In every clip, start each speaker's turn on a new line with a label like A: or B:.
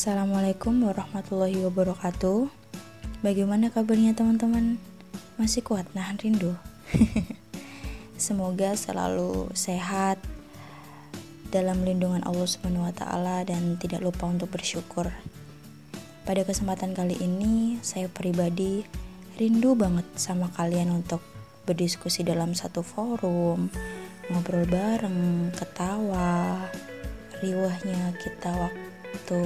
A: Assalamualaikum warahmatullahi wabarakatuh. Bagaimana kabarnya teman-teman? Masih kuat nahan rindu? Semoga selalu sehat dalam lindungan Allah taala dan tidak lupa untuk bersyukur. Pada kesempatan kali ini, saya pribadi rindu banget sama kalian untuk berdiskusi dalam satu forum, ngobrol bareng, ketawa, riwahnya kita waktu waktu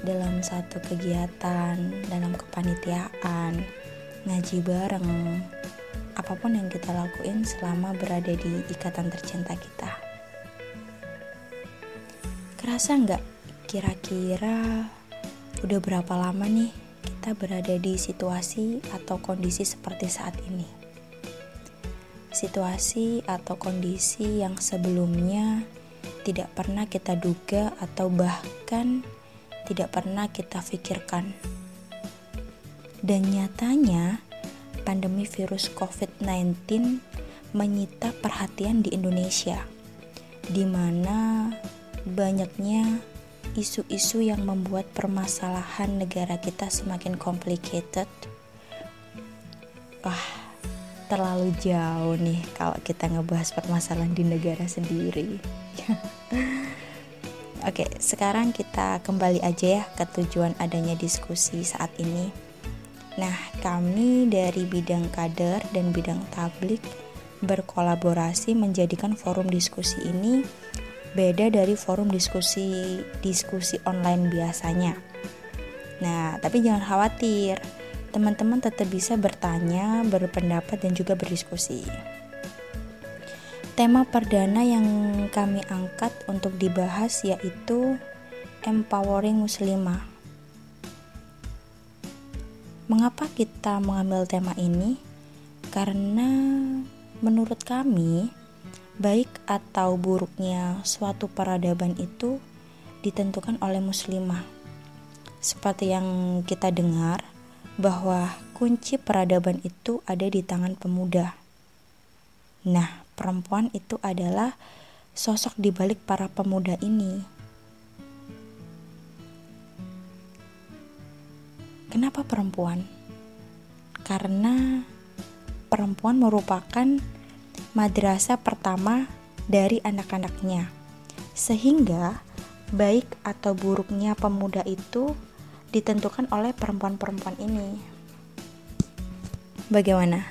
A: dalam satu kegiatan, dalam kepanitiaan, ngaji bareng, apa pun yang kita lakuin selama berada di ikatan tercinta kita. Kerasa nggak kira-kira udah berapa lama nih kita berada di situasi atau kondisi seperti saat ini? Situasi atau kondisi yang sebelumnya tidak pernah kita duga atau bahkan tidak pernah kita pikirkan. Dan nyatanya, pandemi virus COVID-19 menyita perhatian di Indonesia, di mana banyaknya isu-isu yang membuat permasalahan negara kita semakin complicated. Wah, terlalu jauh nih kalau kita ngebahas permasalahan di negara sendiri. Oke, sekarang kita kembali aja ya ke tujuan adanya diskusi saat ini. Nah, kami dari bidang kader dan bidang tablik berkolaborasi menjadikan forum diskusi ini beda dari forum diskusi diskusi online biasanya. Nah, tapi jangan khawatir, teman-teman tetap bisa bertanya, berpendapat dan juga berdiskusi. Tema perdana yang kami angkat untuk dibahas yaitu empowering muslimah. Mengapa kita mengambil tema ini? Karena menurut kami, baik atau buruknya suatu peradaban itu ditentukan oleh muslimah. Seperti yang kita dengar bahwa kunci peradaban itu ada di tangan pemuda. Nah, perempuan itu adalah sosok di balik para pemuda ini. Kenapa perempuan? Karena perempuan merupakan madrasah pertama dari anak-anaknya. Sehingga baik atau buruknya pemuda itu ditentukan oleh perempuan-perempuan ini. Bagaimana?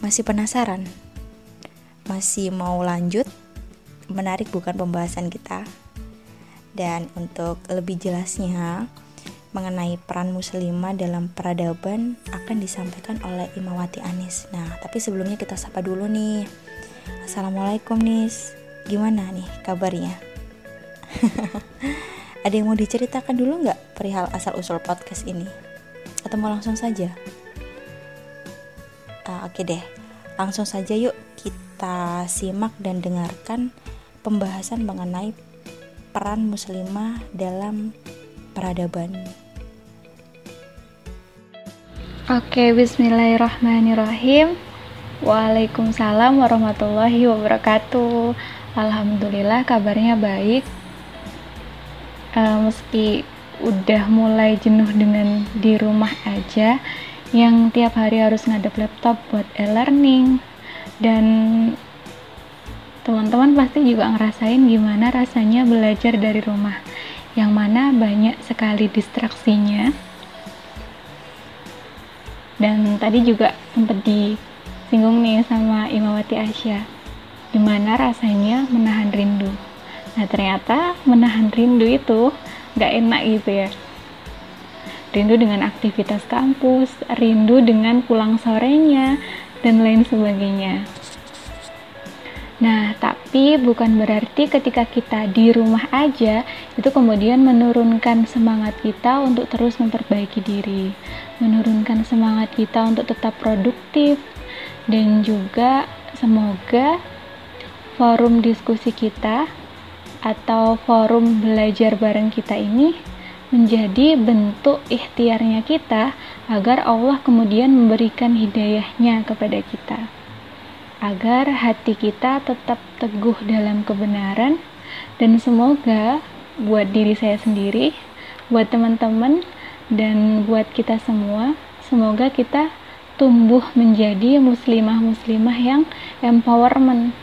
A: Masih penasaran? Masih mau lanjut menarik bukan pembahasan kita. Dan untuk lebih jelasnya mengenai peran muslimah dalam peradaban akan disampaikan oleh Imawati Anis. Nah tapi sebelumnya kita sapa dulu nih. Assalamualaikum Nis. Gimana nih kabarnya? Ada yang mau diceritakan dulu nggak perihal asal usul podcast ini? Atau mau langsung saja? Uh, oke okay deh. Langsung saja yuk kita simak dan dengarkan pembahasan mengenai peran muslimah dalam peradaban.
B: Oke, bismillahirrahmanirrahim. Waalaikumsalam warahmatullahi wabarakatuh. Alhamdulillah kabarnya baik. Uh, meski udah mulai jenuh dengan di rumah aja, yang tiap hari harus ngadep laptop buat e-learning, dan teman-teman pasti juga ngerasain gimana rasanya belajar dari rumah yang mana banyak sekali distraksinya. Dan tadi juga sempat disinggung nih sama Imawati Asya gimana rasanya menahan rindu. Nah ternyata menahan rindu itu gak enak gitu ya. Rindu dengan aktivitas kampus rindu dengan pulang sorenya dan lain sebagainya. Nah, tapi bukan berarti ketika kita di rumah aja itu kemudian menurunkan semangat kita untuk terus memperbaiki diri, menurunkan semangat kita untuk tetap produktif dan juga semoga forum diskusi kita atau forum belajar bareng kita ini menjadi bentuk ikhtiarnya kita agar Allah kemudian memberikan hidayahnya kepada kita agar hati kita tetap teguh dalam kebenaran dan semoga buat diri saya sendiri, buat teman-teman, dan buat kita semua. Semoga kita tumbuh menjadi muslimah-muslimah yang empowerment.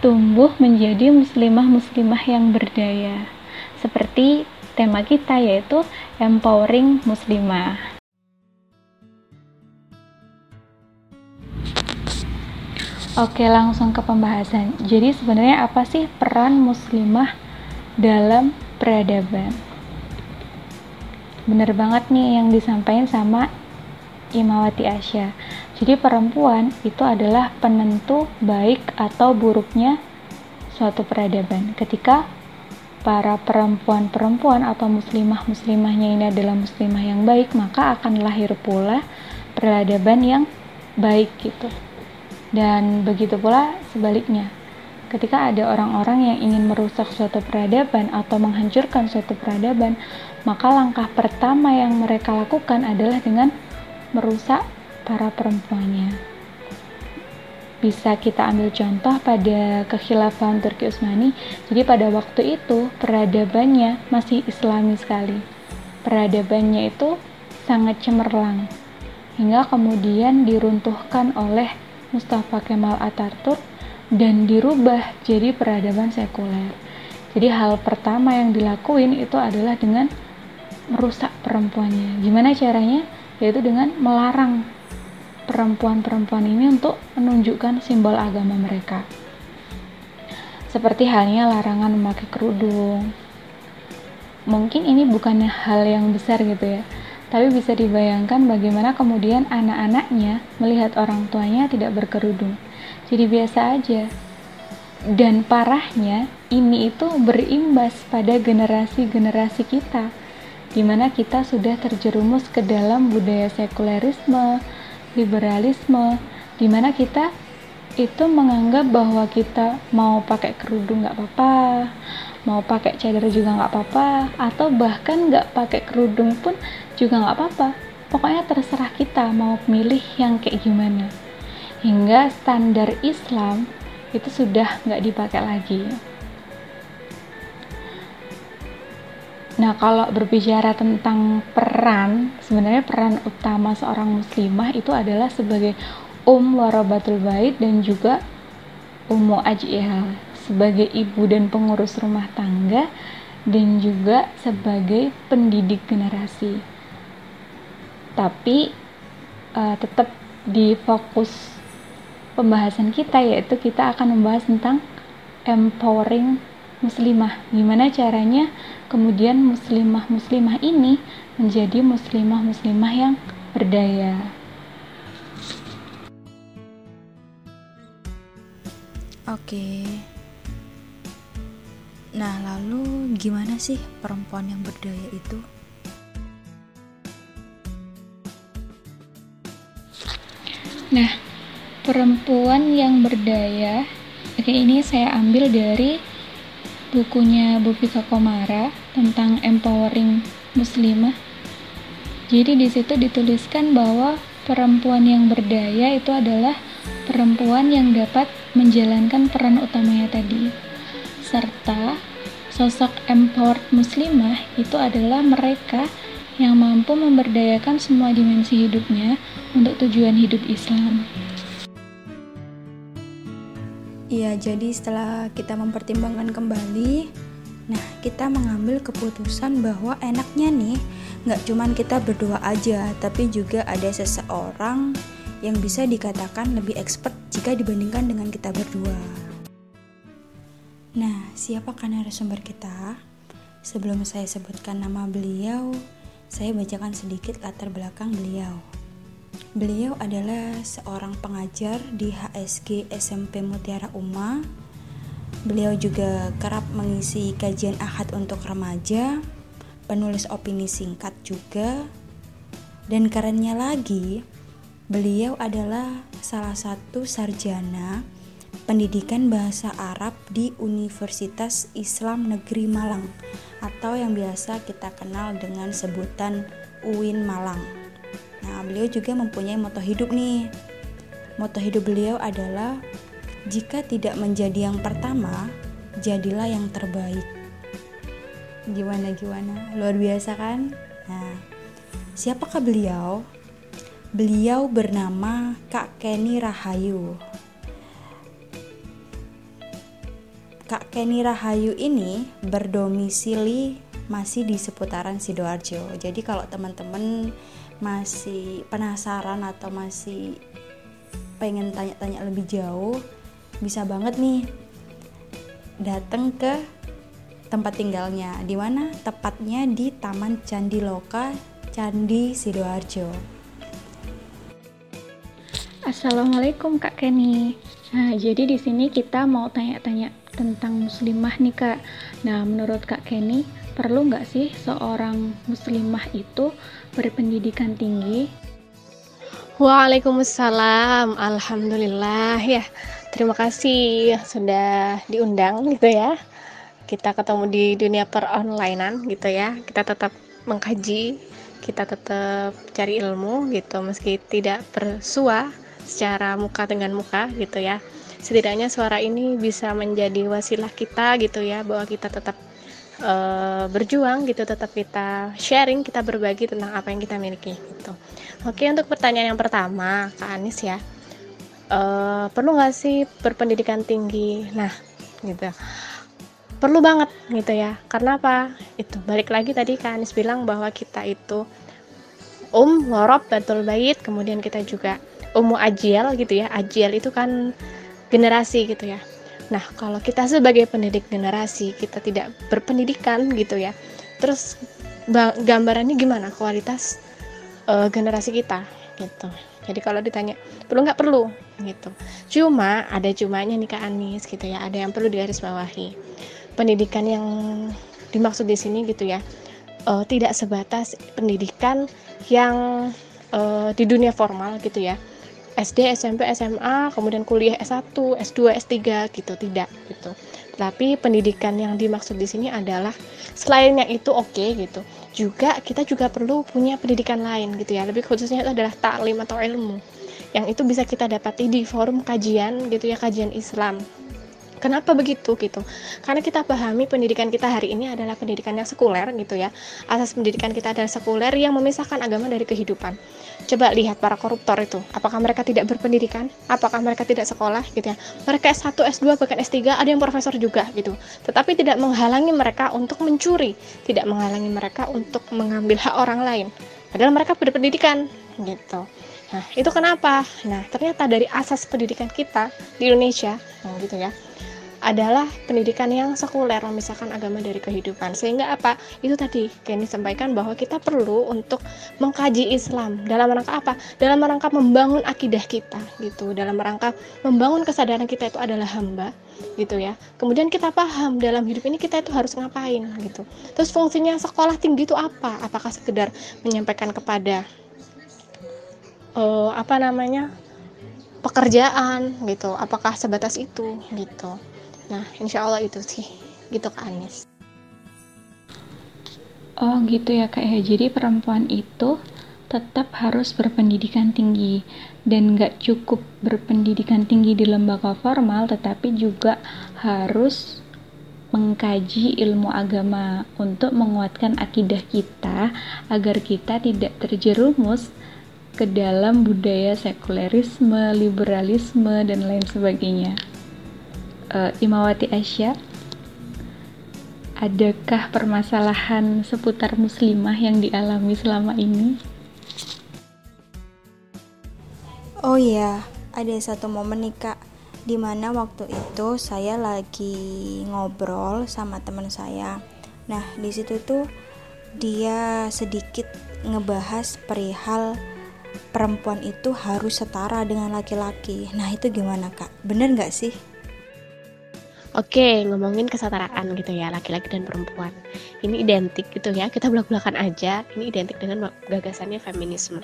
B: Tumbuh menjadi muslimah-muslimah yang berdaya. Seperti tema kita yaitu empowering muslimah. Oke, langsung ke pembahasan. Jadi sebenarnya apa sih peran muslimah dalam peradaban? Bener banget nih yang disampaikan sama Imawati Asya. Jadi perempuan itu adalah penentu baik atau buruknya suatu peradaban. Ketika para perempuan-perempuan atau muslimah-muslimahnya ini adalah muslimah yang baik, maka akan lahir pula peradaban yang baik gitu. Dan begitu pula sebaliknya. Ketika ada orang-orang yang ingin merusak suatu peradaban atau menghancurkan suatu peradaban, maka langkah pertama yang mereka lakukan adalah dengan merusak para perempuannya. Bisa kita ambil contoh pada kekhilafan Turki Utsmani. Jadi pada waktu itu peradabannya masih islami sekali. Peradabannya itu sangat cemerlang hingga kemudian diruntuhkan oleh Mustafa Kemal Atatürk dan dirubah jadi peradaban sekuler. Jadi hal pertama yang dilakuin itu adalah dengan merusak perempuannya. Gimana caranya? Yaitu dengan melarang perempuan-perempuan ini untuk menunjukkan simbol agama mereka. Seperti halnya larangan memakai kerudung. Mungkin ini bukannya hal yang besar gitu ya, tapi bisa dibayangkan bagaimana kemudian anak-anaknya melihat orang tuanya tidak berkerudung. Jadi biasa aja. Dan parahnya, ini itu berimbas pada generasi-generasi kita, di mana kita sudah terjerumus ke dalam budaya sekulerisme, liberalisme, di mana kita itu menganggap bahwa kita mau pakai kerudung nggak apa-apa, mau pakai cadar juga nggak apa-apa atau bahkan nggak pakai kerudung pun juga nggak apa-apa. Pokoknya terserah kita mau milih yang kayak gimana. Hingga standar Islam itu sudah nggak dipakai lagi Nah, kalau berbicara tentang peran, sebenarnya peran utama seorang muslimah itu adalah sebagai um warabatul bait dan juga ummu ajihal sebagai ibu dan pengurus rumah tangga dan juga sebagai pendidik generasi. Tapi uh, tetap di fokus pembahasan kita yaitu kita akan membahas tentang empowering muslimah. Gimana caranya kemudian muslimah-muslimah ini menjadi muslimah-muslimah yang berdaya.
A: Oke. Nah, lalu gimana sih perempuan yang berdaya itu?
B: Nah, perempuan yang berdaya, oke ini saya ambil dari bukunya Bufika Komara tentang empowering muslimah. Jadi di situ dituliskan bahwa perempuan yang berdaya itu adalah perempuan yang dapat menjalankan peran utamanya tadi serta sosok empowered muslimah itu adalah mereka yang mampu memberdayakan semua dimensi hidupnya untuk tujuan hidup Islam.
A: Iya, jadi setelah kita mempertimbangkan kembali, nah kita mengambil keputusan bahwa enaknya nih nggak cuman kita berdoa aja, tapi juga ada seseorang yang bisa dikatakan lebih expert jika dibandingkan dengan kita berdua. Nah, siapakah narasumber kita? Sebelum saya sebutkan nama beliau, saya bacakan sedikit latar belakang beliau. Beliau adalah seorang pengajar di HSG SMP Mutiara Uma. Beliau juga kerap mengisi kajian ahad untuk remaja, penulis opini singkat juga, dan kerennya lagi, beliau adalah salah satu sarjana pendidikan bahasa Arab di Universitas Islam Negeri Malang atau yang biasa kita kenal dengan sebutan UIN Malang. Nah, beliau juga mempunyai moto hidup nih. Moto hidup beliau adalah jika tidak menjadi yang pertama, jadilah yang terbaik. Gimana gimana? Luar biasa kan? Nah, siapakah beliau? Beliau bernama Kak Kenny Rahayu. Kak Kenny Rahayu ini berdomisili masih di seputaran Sidoarjo. Jadi kalau teman-teman masih penasaran atau masih pengen tanya-tanya lebih jauh, bisa banget nih datang ke tempat tinggalnya. Di mana? Tepatnya di Taman Candi Loka, Candi Sidoarjo.
B: Assalamualaikum Kak Kenny. Nah, jadi di sini kita mau tanya-tanya tentang muslimah nih Kak. Nah, menurut Kak Kenny, perlu nggak sih seorang muslimah itu berpendidikan tinggi?
C: Waalaikumsalam. Alhamdulillah ya. Terima kasih sudah diundang gitu ya. Kita ketemu di dunia peronlinean gitu ya. Kita tetap mengkaji, kita tetap cari ilmu gitu meski tidak bersua secara muka dengan muka gitu ya setidaknya suara ini bisa menjadi wasilah kita gitu ya bahwa kita tetap uh, berjuang gitu tetap kita sharing kita berbagi tentang apa yang kita miliki gitu oke untuk pertanyaan yang pertama kak Anis ya uh, perlu nggak sih berpendidikan tinggi? Nah gitu. Perlu banget gitu ya. Karena apa? Itu balik lagi tadi kak Anis bilang bahwa kita itu um warab batul bait kemudian kita juga umum ajial gitu ya. Ajial itu kan generasi gitu ya. Nah kalau kita sebagai pendidik generasi kita tidak berpendidikan gitu ya. Terus gambarannya gimana? Kualitas uh, generasi kita gitu. Jadi kalau ditanya perlu nggak? Perlu gitu cuma ada cumanya nih kak Anis gitu ya ada yang perlu digarisbawahi pendidikan yang dimaksud di sini gitu ya uh, tidak sebatas pendidikan yang uh, di dunia formal gitu ya SD, SMP, SMA, kemudian kuliah S1, S2, S3 gitu, tidak gitu. Tapi pendidikan yang dimaksud di sini adalah selain yang itu oke okay, gitu. Juga kita juga perlu punya pendidikan lain gitu ya. Lebih khususnya itu adalah taklim atau ilmu. Yang itu bisa kita dapati di forum kajian gitu ya, kajian Islam Kenapa begitu gitu? Karena kita pahami pendidikan kita hari ini adalah pendidikan yang sekuler gitu ya. Asas pendidikan kita adalah sekuler yang memisahkan agama dari kehidupan. Coba lihat para koruptor itu, apakah mereka tidak berpendidikan? Apakah mereka tidak sekolah gitu ya? Mereka S1, S2, bahkan S3, ada yang profesor juga gitu. Tetapi tidak menghalangi mereka untuk mencuri, tidak menghalangi mereka untuk mengambil hak orang lain. Padahal mereka berpendidikan gitu. Nah, itu kenapa? Nah, ternyata dari asas pendidikan kita di Indonesia, nah gitu ya adalah pendidikan yang sekuler memisahkan agama dari kehidupan. Sehingga apa? Itu tadi Kenny sampaikan bahwa kita perlu untuk mengkaji Islam dalam rangka apa? Dalam rangka membangun akidah kita gitu. Dalam rangka membangun kesadaran kita itu adalah hamba gitu ya. Kemudian kita paham dalam hidup ini kita itu harus ngapain gitu. Terus fungsinya sekolah tinggi itu apa? Apakah sekedar menyampaikan kepada uh, apa namanya pekerjaan gitu. Apakah sebatas itu gitu. Nah insya Allah itu sih. Gitu kak Anis.
B: Oh gitu ya kak ya. Jadi perempuan itu tetap harus berpendidikan tinggi. Dan nggak cukup berpendidikan tinggi di lembaga formal tetapi juga harus mengkaji ilmu agama untuk menguatkan akidah kita agar kita tidak terjerumus ke dalam budaya sekulerisme, liberalisme, dan lain sebagainya uh, Imawati Asya adakah permasalahan seputar muslimah yang dialami selama ini?
A: Oh iya, ada satu momen nih kak Di mana waktu itu saya lagi ngobrol sama teman saya Nah di situ tuh dia sedikit ngebahas perihal perempuan itu harus setara dengan laki-laki Nah itu gimana kak? Bener gak sih?
C: Oke, ngomongin kesetaraan gitu ya, laki-laki dan perempuan. Ini identik gitu ya, kita belak-belakan aja. Ini identik dengan gagasannya feminisme.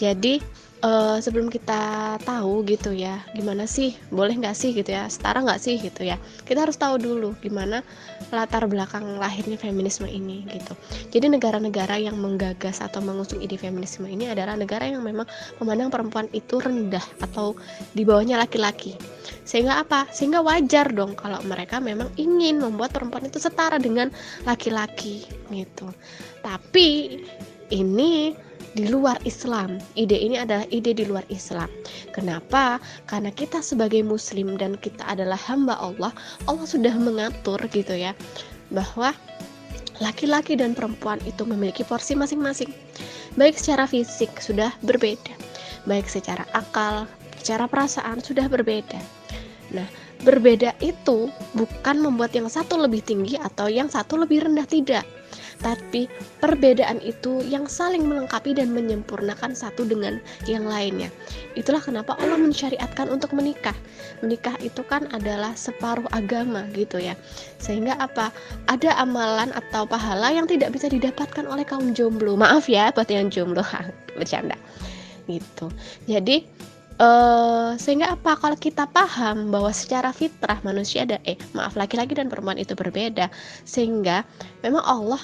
C: Jadi, uh, sebelum kita tahu gitu ya gimana sih? Boleh nggak sih gitu ya? Setara nggak sih gitu ya? Kita harus tahu dulu gimana latar belakang lahirnya feminisme ini gitu. Jadi negara-negara yang menggagas atau mengusung ide feminisme ini adalah negara yang memang memandang perempuan itu rendah atau di bawahnya laki-laki. Sehingga apa? Sehingga wajar dong kalau mereka memang ingin membuat perempuan itu setara dengan laki-laki gitu. Tapi ini di luar Islam. Ide ini adalah ide di luar Islam. Kenapa? Karena kita sebagai muslim dan kita adalah hamba Allah, Allah sudah mengatur gitu ya bahwa laki-laki dan perempuan itu memiliki porsi masing-masing. Baik secara fisik sudah berbeda, baik secara akal, secara perasaan sudah berbeda. Nah, berbeda itu bukan membuat yang satu lebih tinggi atau yang satu lebih rendah tidak tapi perbedaan itu yang saling melengkapi dan menyempurnakan satu dengan yang lainnya. Itulah kenapa Allah mensyariatkan untuk menikah. Menikah itu kan adalah separuh agama gitu ya. Sehingga apa? Ada amalan atau pahala yang tidak bisa didapatkan oleh kaum jomblo. Maaf ya buat yang jomblo, bercanda. Gitu. Jadi Uh, sehingga apa? Kalau kita paham bahwa secara fitrah manusia ada eh maaf laki-laki dan perempuan itu berbeda. Sehingga memang Allah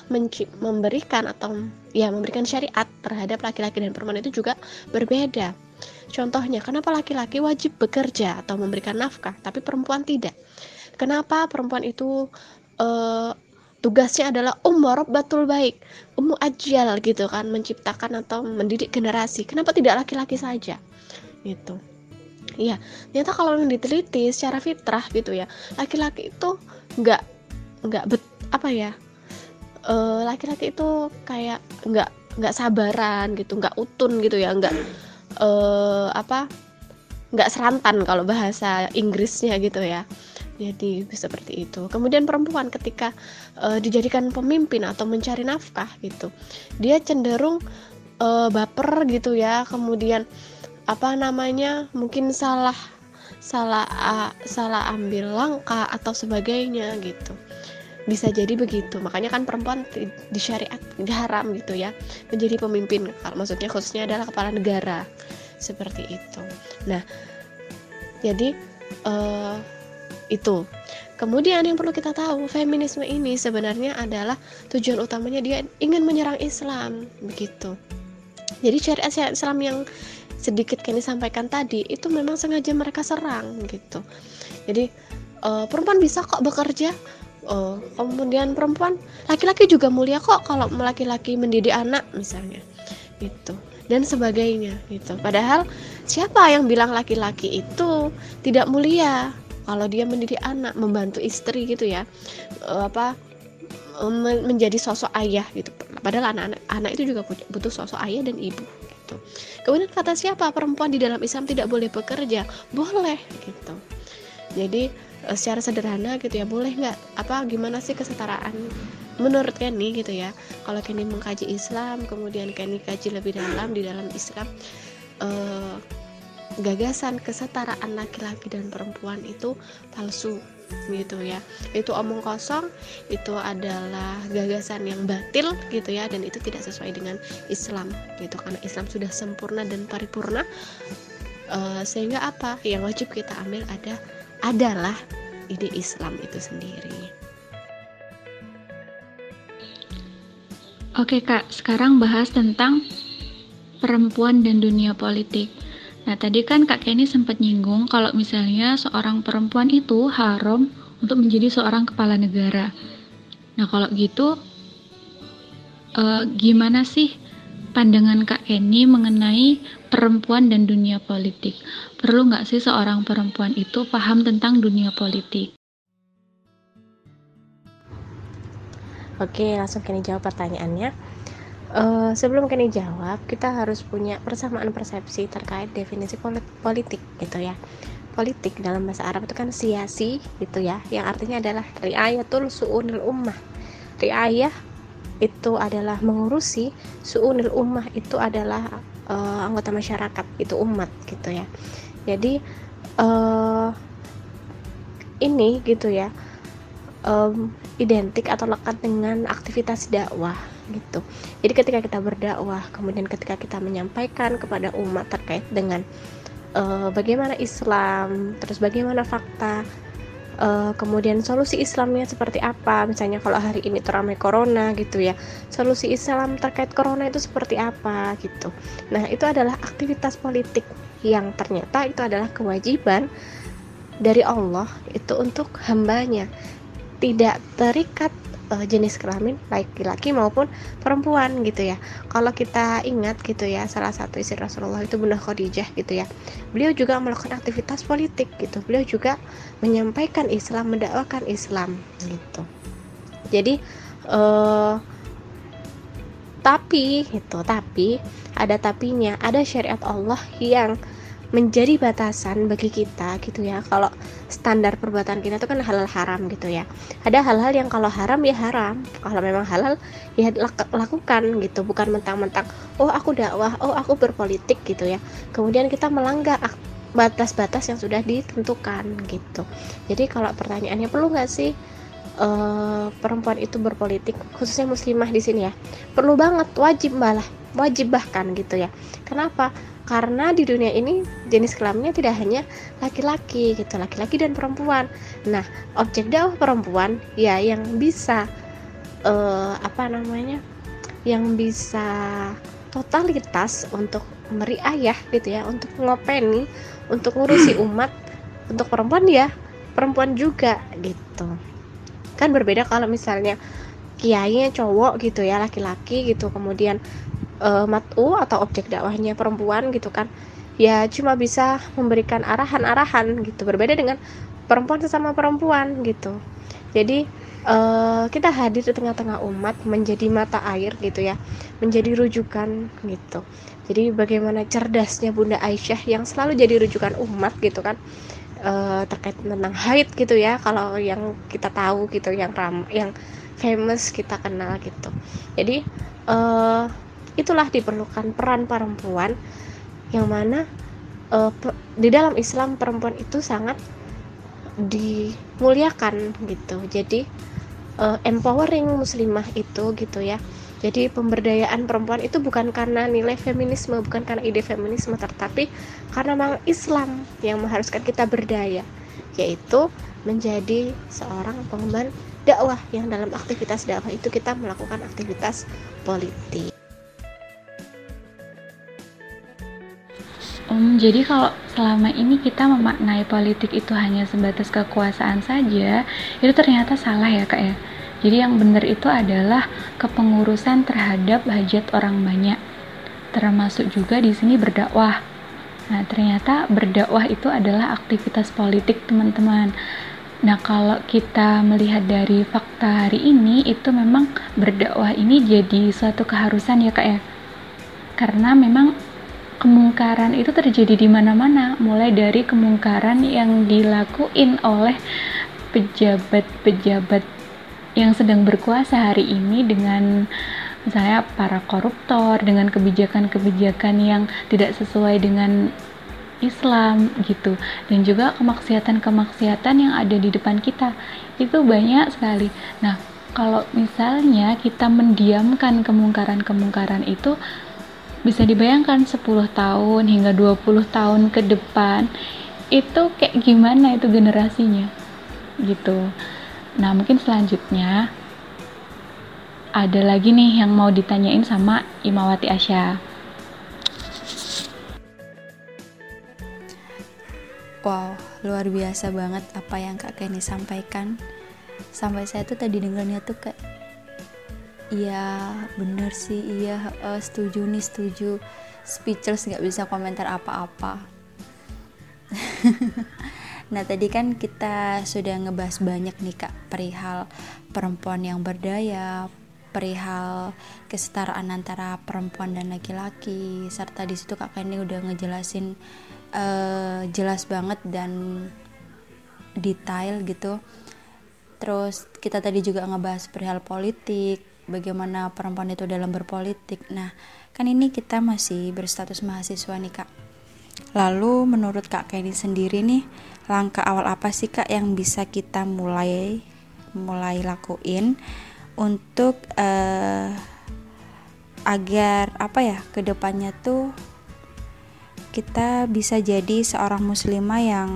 C: memberikan atau ya memberikan syariat terhadap laki-laki dan perempuan itu juga berbeda. Contohnya kenapa laki-laki wajib bekerja atau memberikan nafkah tapi perempuan tidak? Kenapa perempuan itu uh, tugasnya adalah umur batul baik umu ajal gitu kan menciptakan atau mendidik generasi? Kenapa tidak laki-laki saja gitu Iya, ternyata kalau yang diteliti secara fitrah gitu ya, laki-laki itu nggak nggak bet apa ya, eh, laki-laki uh, itu kayak nggak nggak sabaran gitu, nggak utun gitu ya, nggak uh, apa, nggak serantan kalau bahasa Inggrisnya gitu ya. Jadi seperti itu. Kemudian perempuan ketika uh, dijadikan pemimpin atau mencari nafkah gitu, dia cenderung baper gitu ya, kemudian apa namanya mungkin salah salah salah ambil langkah atau sebagainya gitu. Bisa jadi begitu. Makanya kan perempuan di syariat haram gitu ya. Menjadi pemimpin maksudnya khususnya adalah kepala negara. Seperti itu. Nah jadi uh, itu. Kemudian yang perlu kita tahu feminisme ini sebenarnya adalah tujuan utamanya dia ingin menyerang Islam begitu. Jadi syariat Islam yang sedikit Kenny sampaikan tadi itu memang sengaja mereka serang gitu. Jadi uh, perempuan bisa kok bekerja uh, kemudian perempuan laki-laki juga mulia kok kalau laki-laki mendidik anak misalnya gitu dan sebagainya gitu. Padahal siapa yang bilang laki-laki itu tidak mulia kalau dia mendidik anak membantu istri gitu ya? Uh, apa menjadi sosok ayah gitu. Padahal anak-anak anak itu juga butuh sosok ayah dan ibu gitu. Kemudian kata siapa perempuan di dalam Islam tidak boleh bekerja? Boleh gitu. Jadi eh, secara sederhana gitu ya boleh nggak apa gimana sih kesetaraan menurut Kenny gitu ya kalau Kenny mengkaji Islam kemudian Kenny kaji lebih dalam di dalam Islam eh, gagasan kesetaraan laki-laki dan perempuan itu palsu gitu ya. Itu omong kosong itu adalah gagasan yang batil gitu ya dan itu tidak sesuai dengan Islam gitu. Karena Islam sudah sempurna dan paripurna uh, sehingga apa? Yang wajib kita ambil ada adalah ide Islam itu sendiri.
B: Oke kak, sekarang bahas tentang perempuan dan dunia politik. Nah, tadi kan Kak Kenny sempat nyinggung kalau misalnya seorang perempuan itu haram untuk menjadi seorang kepala negara. Nah, kalau gitu eh, gimana sih pandangan Kak Kenny mengenai perempuan dan dunia politik? Perlu nggak sih seorang perempuan itu paham tentang dunia politik?
C: Oke, langsung Kenny jawab pertanyaannya Uh, sebelum kini jawab, kita harus punya persamaan persepsi terkait definisi politik gitu ya. Politik dalam bahasa Arab itu kan siasi gitu ya, yang artinya adalah riayatul su'unil ummah. Riayah itu adalah mengurusi, su'unil ummah itu adalah uh, anggota masyarakat, itu umat gitu ya. Jadi uh, ini gitu ya um, identik atau lekat dengan aktivitas dakwah gitu. Jadi ketika kita berdakwah, kemudian ketika kita menyampaikan kepada umat terkait dengan uh, bagaimana Islam, terus bagaimana fakta, uh, kemudian solusi Islamnya seperti apa, misalnya kalau hari ini teramai corona gitu ya, solusi Islam terkait corona itu seperti apa gitu. Nah itu adalah aktivitas politik yang ternyata itu adalah kewajiban dari Allah itu untuk hambanya tidak terikat uh, jenis kelamin laki-laki maupun perempuan gitu ya. Kalau kita ingat gitu ya, salah satu istri Rasulullah itu Bunda Khadijah gitu ya. Beliau juga melakukan aktivitas politik gitu. Beliau juga menyampaikan Islam, mendakwakan Islam gitu. Jadi uh, tapi itu tapi ada tapinya, ada syariat Allah yang menjadi batasan bagi kita gitu ya. Kalau standar perbuatan kita itu kan halal haram gitu ya. Ada hal-hal yang kalau haram ya haram. Kalau memang halal ya lakukan gitu. Bukan mentang-mentang oh aku dakwah oh aku berpolitik gitu ya. Kemudian kita melanggar batas-batas yang sudah ditentukan gitu. Jadi kalau pertanyaannya perlu nggak sih uh, perempuan itu berpolitik? Khususnya muslimah di sini ya. Perlu banget wajib malah wajib bahkan gitu ya. Kenapa karena di dunia ini jenis kelaminnya tidak hanya laki-laki gitu laki-laki dan perempuan. Nah objek dakwah perempuan ya yang bisa uh, apa namanya yang bisa totalitas untuk meriayah gitu ya untuk ngopeni untuk ngurusi umat untuk perempuan ya perempuan juga gitu. Kan berbeda kalau misalnya kiainya cowok gitu ya laki-laki gitu kemudian uh, matu atau objek dakwahnya perempuan gitu kan ya cuma bisa memberikan arahan-arahan gitu. Berbeda dengan perempuan sesama perempuan gitu. Jadi uh, kita hadir di tengah-tengah umat menjadi mata air gitu ya menjadi rujukan gitu. Jadi bagaimana cerdasnya Bunda Aisyah yang selalu jadi rujukan umat gitu kan uh, terkait tentang haid gitu ya kalau yang kita tahu gitu yang ram yang famous kita kenal gitu. Jadi uh, itulah diperlukan peran perempuan yang mana uh, di dalam Islam perempuan itu sangat dimuliakan gitu. Jadi uh, empowering muslimah itu gitu ya. Jadi pemberdayaan perempuan itu bukan karena nilai feminisme bukan karena ide feminisme tetapi karena memang Islam yang mengharuskan kita berdaya yaitu menjadi seorang pengemban dakwah yang dalam aktivitas dakwah itu kita melakukan aktivitas politik
B: Um, jadi kalau selama ini kita memaknai politik itu hanya sebatas kekuasaan saja, itu ternyata salah ya kak ya. Jadi yang benar itu adalah kepengurusan terhadap hajat orang banyak, termasuk juga di sini berdakwah. Nah ternyata berdakwah itu adalah aktivitas politik teman-teman. Nah kalau kita melihat dari fakta hari ini itu memang berdakwah ini jadi suatu keharusan ya kak ya. Karena memang kemungkaran itu terjadi di mana-mana, mulai dari kemungkaran yang dilakuin oleh pejabat-pejabat yang sedang berkuasa hari ini dengan misalnya para koruptor dengan kebijakan-kebijakan yang tidak sesuai dengan Islam gitu dan juga kemaksiatan-kemaksiatan yang ada di depan kita itu banyak sekali. Nah, kalau misalnya kita mendiamkan kemungkaran-kemungkaran itu bisa dibayangkan 10 tahun hingga 20 tahun ke depan itu kayak gimana itu generasinya? Gitu. Nah mungkin selanjutnya ada lagi nih yang mau ditanyain sama Imawati Asya
A: Wow, luar biasa banget apa yang Kak Kenny sampaikan. Sampai saya tuh tadi dengarnya tuh kayak iya bener sih iya uh, setuju nih setuju. Speechless nggak bisa komentar apa-apa. Nah tadi kan kita sudah ngebahas banyak nih kak perihal perempuan yang berdaya perihal kesetaraan antara perempuan dan laki-laki serta di situ kak ini udah ngejelasin uh, jelas banget dan detail gitu. Terus kita tadi juga ngebahas perihal politik bagaimana perempuan itu dalam berpolitik. Nah, kan ini kita masih berstatus mahasiswa nih kak. Lalu menurut kak Kenny sendiri nih, langkah awal apa sih kak yang bisa kita mulai mulai lakuin untuk uh, agar apa ya ke depannya tuh kita bisa jadi seorang muslimah yang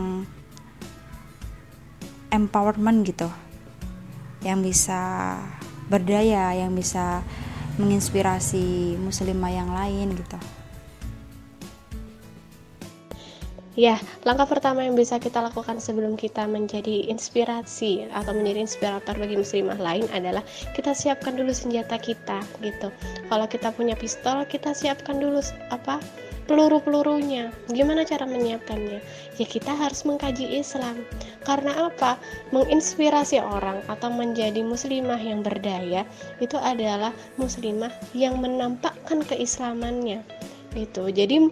A: empowerment gitu yang bisa berdaya yang bisa menginspirasi muslimah yang lain gitu
C: Ya, langkah pertama yang bisa kita lakukan sebelum kita menjadi inspirasi atau menjadi inspirator bagi muslimah lain adalah kita siapkan dulu senjata kita gitu. Kalau kita punya pistol, kita siapkan dulu apa? Peluru-pelurunya. Gimana cara menyiapkannya? Ya kita harus mengkaji Islam. Karena apa? Menginspirasi orang atau menjadi muslimah yang berdaya itu adalah muslimah yang menampakkan keislamannya. Itu. Jadi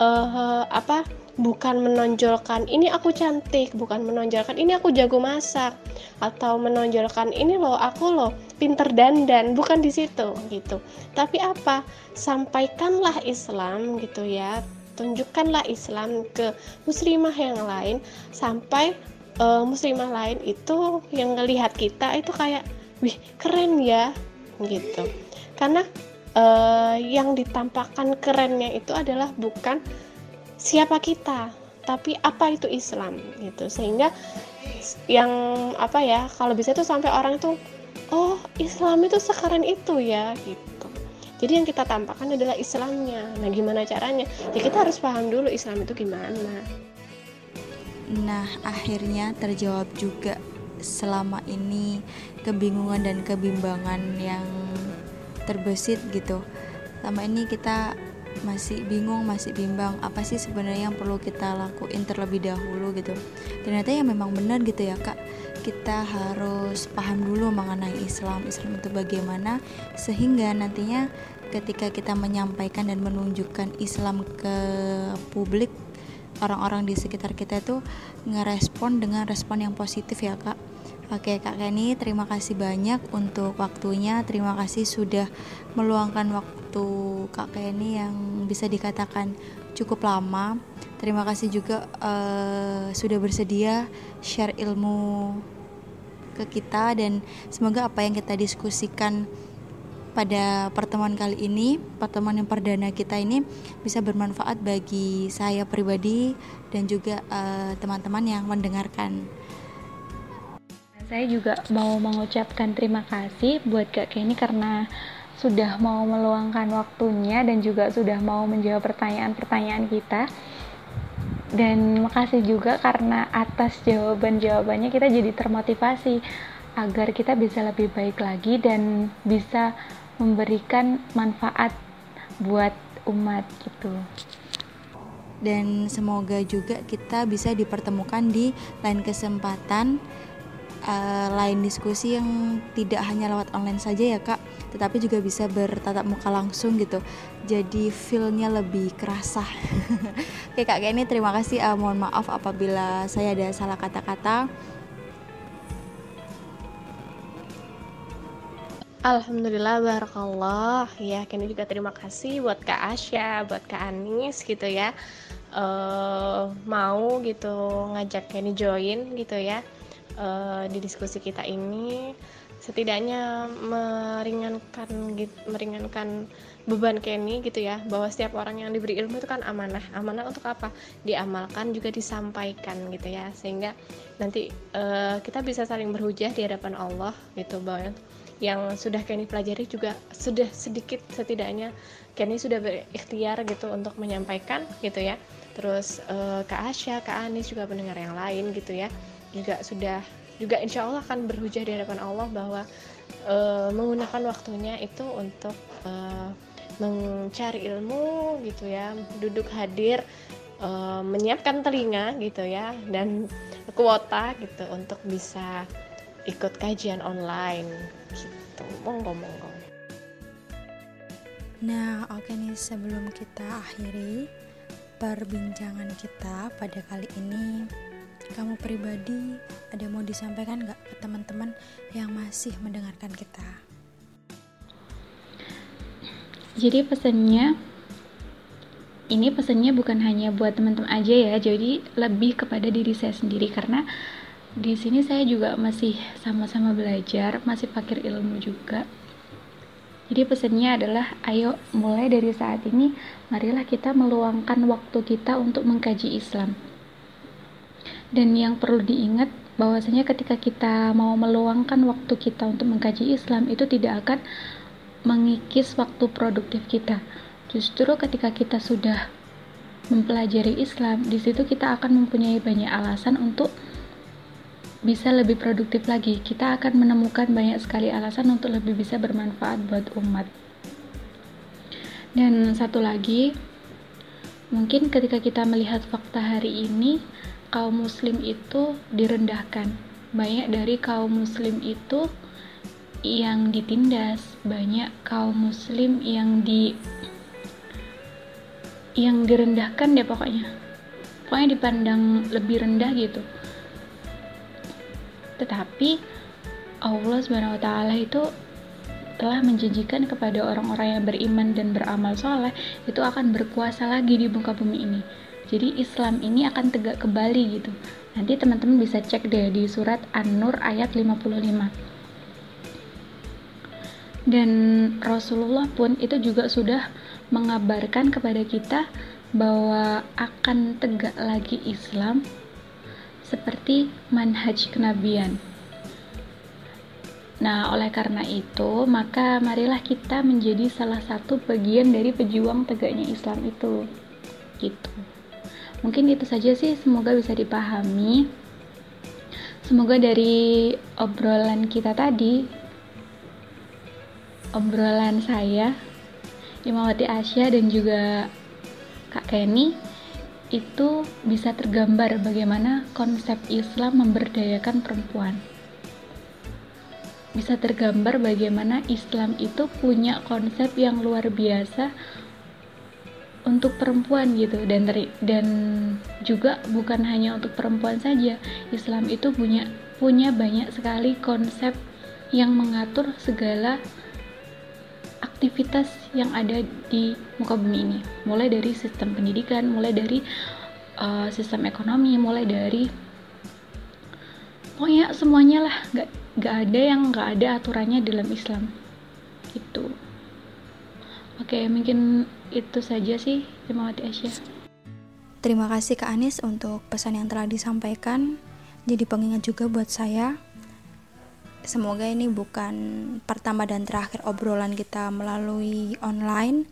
C: uh, apa? Bukan menonjolkan ini aku cantik, bukan menonjolkan ini aku jago masak atau menonjolkan ini loh aku loh pinter dandan, bukan di situ gitu. Tapi apa? Sampaikanlah Islam gitu ya. Tunjukkanlah Islam ke muslimah yang lain sampai uh, muslimah lain itu yang ngelihat kita itu kayak wih keren ya gitu. Karena uh, yang ditampakkan kerennya itu adalah bukan siapa kita? Tapi apa itu Islam? Gitu. Sehingga yang apa ya kalau bisa itu sampai orang itu oh Islam itu sekarang itu ya gitu. Jadi yang kita tampakkan adalah Islamnya. Nah gimana caranya? Ya kita harus paham dulu Islam itu gimana.
A: Nah akhirnya terjawab juga selama ini kebingungan dan kebimbangan yang terbesit gitu. Selama ini kita masih bingung masih bimbang apa sih sebenarnya yang perlu kita lakuin terlebih dahulu gitu. Ternyata ya memang benar gitu ya kak. Kita harus paham dulu mengenai Islam. Islam itu bagaimana sehingga nantinya ketika kita menyampaikan dan menunjukkan Islam ke publik orang-orang di sekitar kita itu ngerespon dengan respon yang positif ya kak. Oke Kak Kenny, terima kasih banyak untuk waktunya. Terima kasih sudah meluangkan waktu Kak Kenny yang bisa dikatakan cukup lama. Terima kasih juga uh, sudah bersedia share ilmu ke kita dan semoga apa yang kita diskusikan pada pertemuan kali ini, pertemuan yang perdana kita ini bisa bermanfaat bagi saya pribadi dan juga eh, teman-teman uh, yang mendengarkan.
B: Saya juga mau mengucapkan terima kasih buat Kak Kenny karena sudah mau meluangkan waktunya dan juga sudah mau menjawab pertanyaan-pertanyaan kita. Dan makasih juga karena atas jawaban-jawabannya kita jadi termotivasi agar kita bisa lebih baik lagi dan bisa memberikan manfaat buat umat gitu
A: dan semoga juga kita bisa dipertemukan di lain kesempatan uh, lain diskusi yang tidak hanya lewat online saja ya kak. Tetapi juga bisa bertatap muka langsung gitu. Jadi feelnya lebih kerasa. Oke kak ini terima kasih. Uh, mohon maaf apabila saya ada salah kata-kata.
C: Alhamdulillah barakallah. Ya kini juga terima kasih buat Kak Asya buat Kak Anis gitu ya. Uh, mau gitu ngajak Kenny join gitu ya uh, di diskusi kita ini setidaknya meringankan meringankan beban Kenny gitu ya bahwa setiap orang yang diberi ilmu itu kan amanah. Amanah untuk apa? Diamalkan juga disampaikan gitu ya. Sehingga nanti uh, kita bisa saling berhujah di hadapan Allah gitu bahwa yang sudah Kenny pelajari juga sudah sedikit setidaknya Kenny sudah berikhtiar gitu untuk menyampaikan gitu ya. Terus uh, Kak Asya, Kak Anis juga pendengar yang lain gitu ya juga sudah juga insya Allah akan berhujah di hadapan Allah bahwa uh, menggunakan waktunya itu untuk uh, mencari ilmu gitu ya duduk hadir uh, menyiapkan telinga gitu ya dan kuota gitu untuk bisa ikut kajian online gitu. Monggo monggo.
A: Nah oke okay nih sebelum kita akhiri perbincangan kita pada kali ini kamu pribadi ada mau disampaikan nggak ke teman-teman yang masih mendengarkan kita?
B: Jadi pesannya ini pesannya bukan hanya buat teman-teman aja ya, jadi lebih kepada diri saya sendiri karena di sini saya juga masih sama-sama belajar, masih fakir ilmu juga. Jadi pesannya adalah ayo mulai dari saat ini marilah kita meluangkan waktu kita untuk mengkaji Islam. Dan yang perlu diingat bahwasanya ketika kita mau meluangkan waktu kita untuk mengkaji Islam itu tidak akan mengikis waktu produktif kita. Justru ketika kita sudah mempelajari Islam, di situ kita akan mempunyai banyak alasan untuk bisa lebih produktif lagi. Kita akan menemukan banyak sekali alasan untuk lebih bisa bermanfaat buat umat. Dan satu lagi, mungkin ketika kita melihat fakta hari ini, kaum muslim itu direndahkan. Banyak dari kaum muslim itu yang ditindas, banyak kaum muslim yang di yang direndahkan deh pokoknya. Pokoknya dipandang lebih rendah gitu. Tetapi Allah Subhanahu wa taala itu telah menjanjikan kepada orang-orang yang beriman dan beramal soleh itu akan berkuasa lagi di muka bumi ini. Jadi Islam ini akan tegak kembali gitu. Nanti teman-teman bisa cek deh di surat An-Nur ayat 55. Dan Rasulullah pun itu juga sudah mengabarkan kepada kita bahwa akan tegak lagi Islam seperti manhaj kenabian Nah, oleh karena itu, maka marilah kita menjadi salah satu bagian dari pejuang tegaknya Islam itu. Gitu. Mungkin itu saja sih, semoga bisa dipahami. Semoga dari obrolan kita tadi, obrolan saya, Imawati Asia dan juga Kak Kenny, itu bisa tergambar bagaimana konsep Islam memberdayakan perempuan bisa tergambar bagaimana Islam itu punya konsep yang luar biasa untuk perempuan gitu. Dan teri, dan juga bukan hanya untuk perempuan saja. Islam itu punya punya banyak sekali konsep yang mengatur segala aktivitas yang ada di muka bumi ini. Mulai dari sistem pendidikan mulai dari uh, sistem ekonomi mulai dari pokoknya semuanya lah. Nggak nggak ada yang nggak ada aturannya dalam Islam oke mungkin itu saja sih terima kasih
A: terima kasih Kak Anis untuk pesan yang telah disampaikan. Jadi pengingat juga buat saya semoga ini bukan pertama dan terakhir obrolan kita melalui online.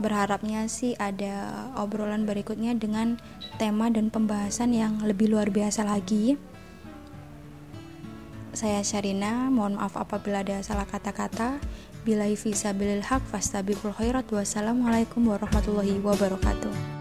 A: Berharapnya sih ada obrolan berikutnya dengan tema dan pembahasan yang lebih luar biasa lagi. Saya Syarina, mohon maaf apabila ada salah kata-kata. Bila visa bilil haq fastabikul khairat. Wassalamualaikum warahmatullahi wabarakatuh.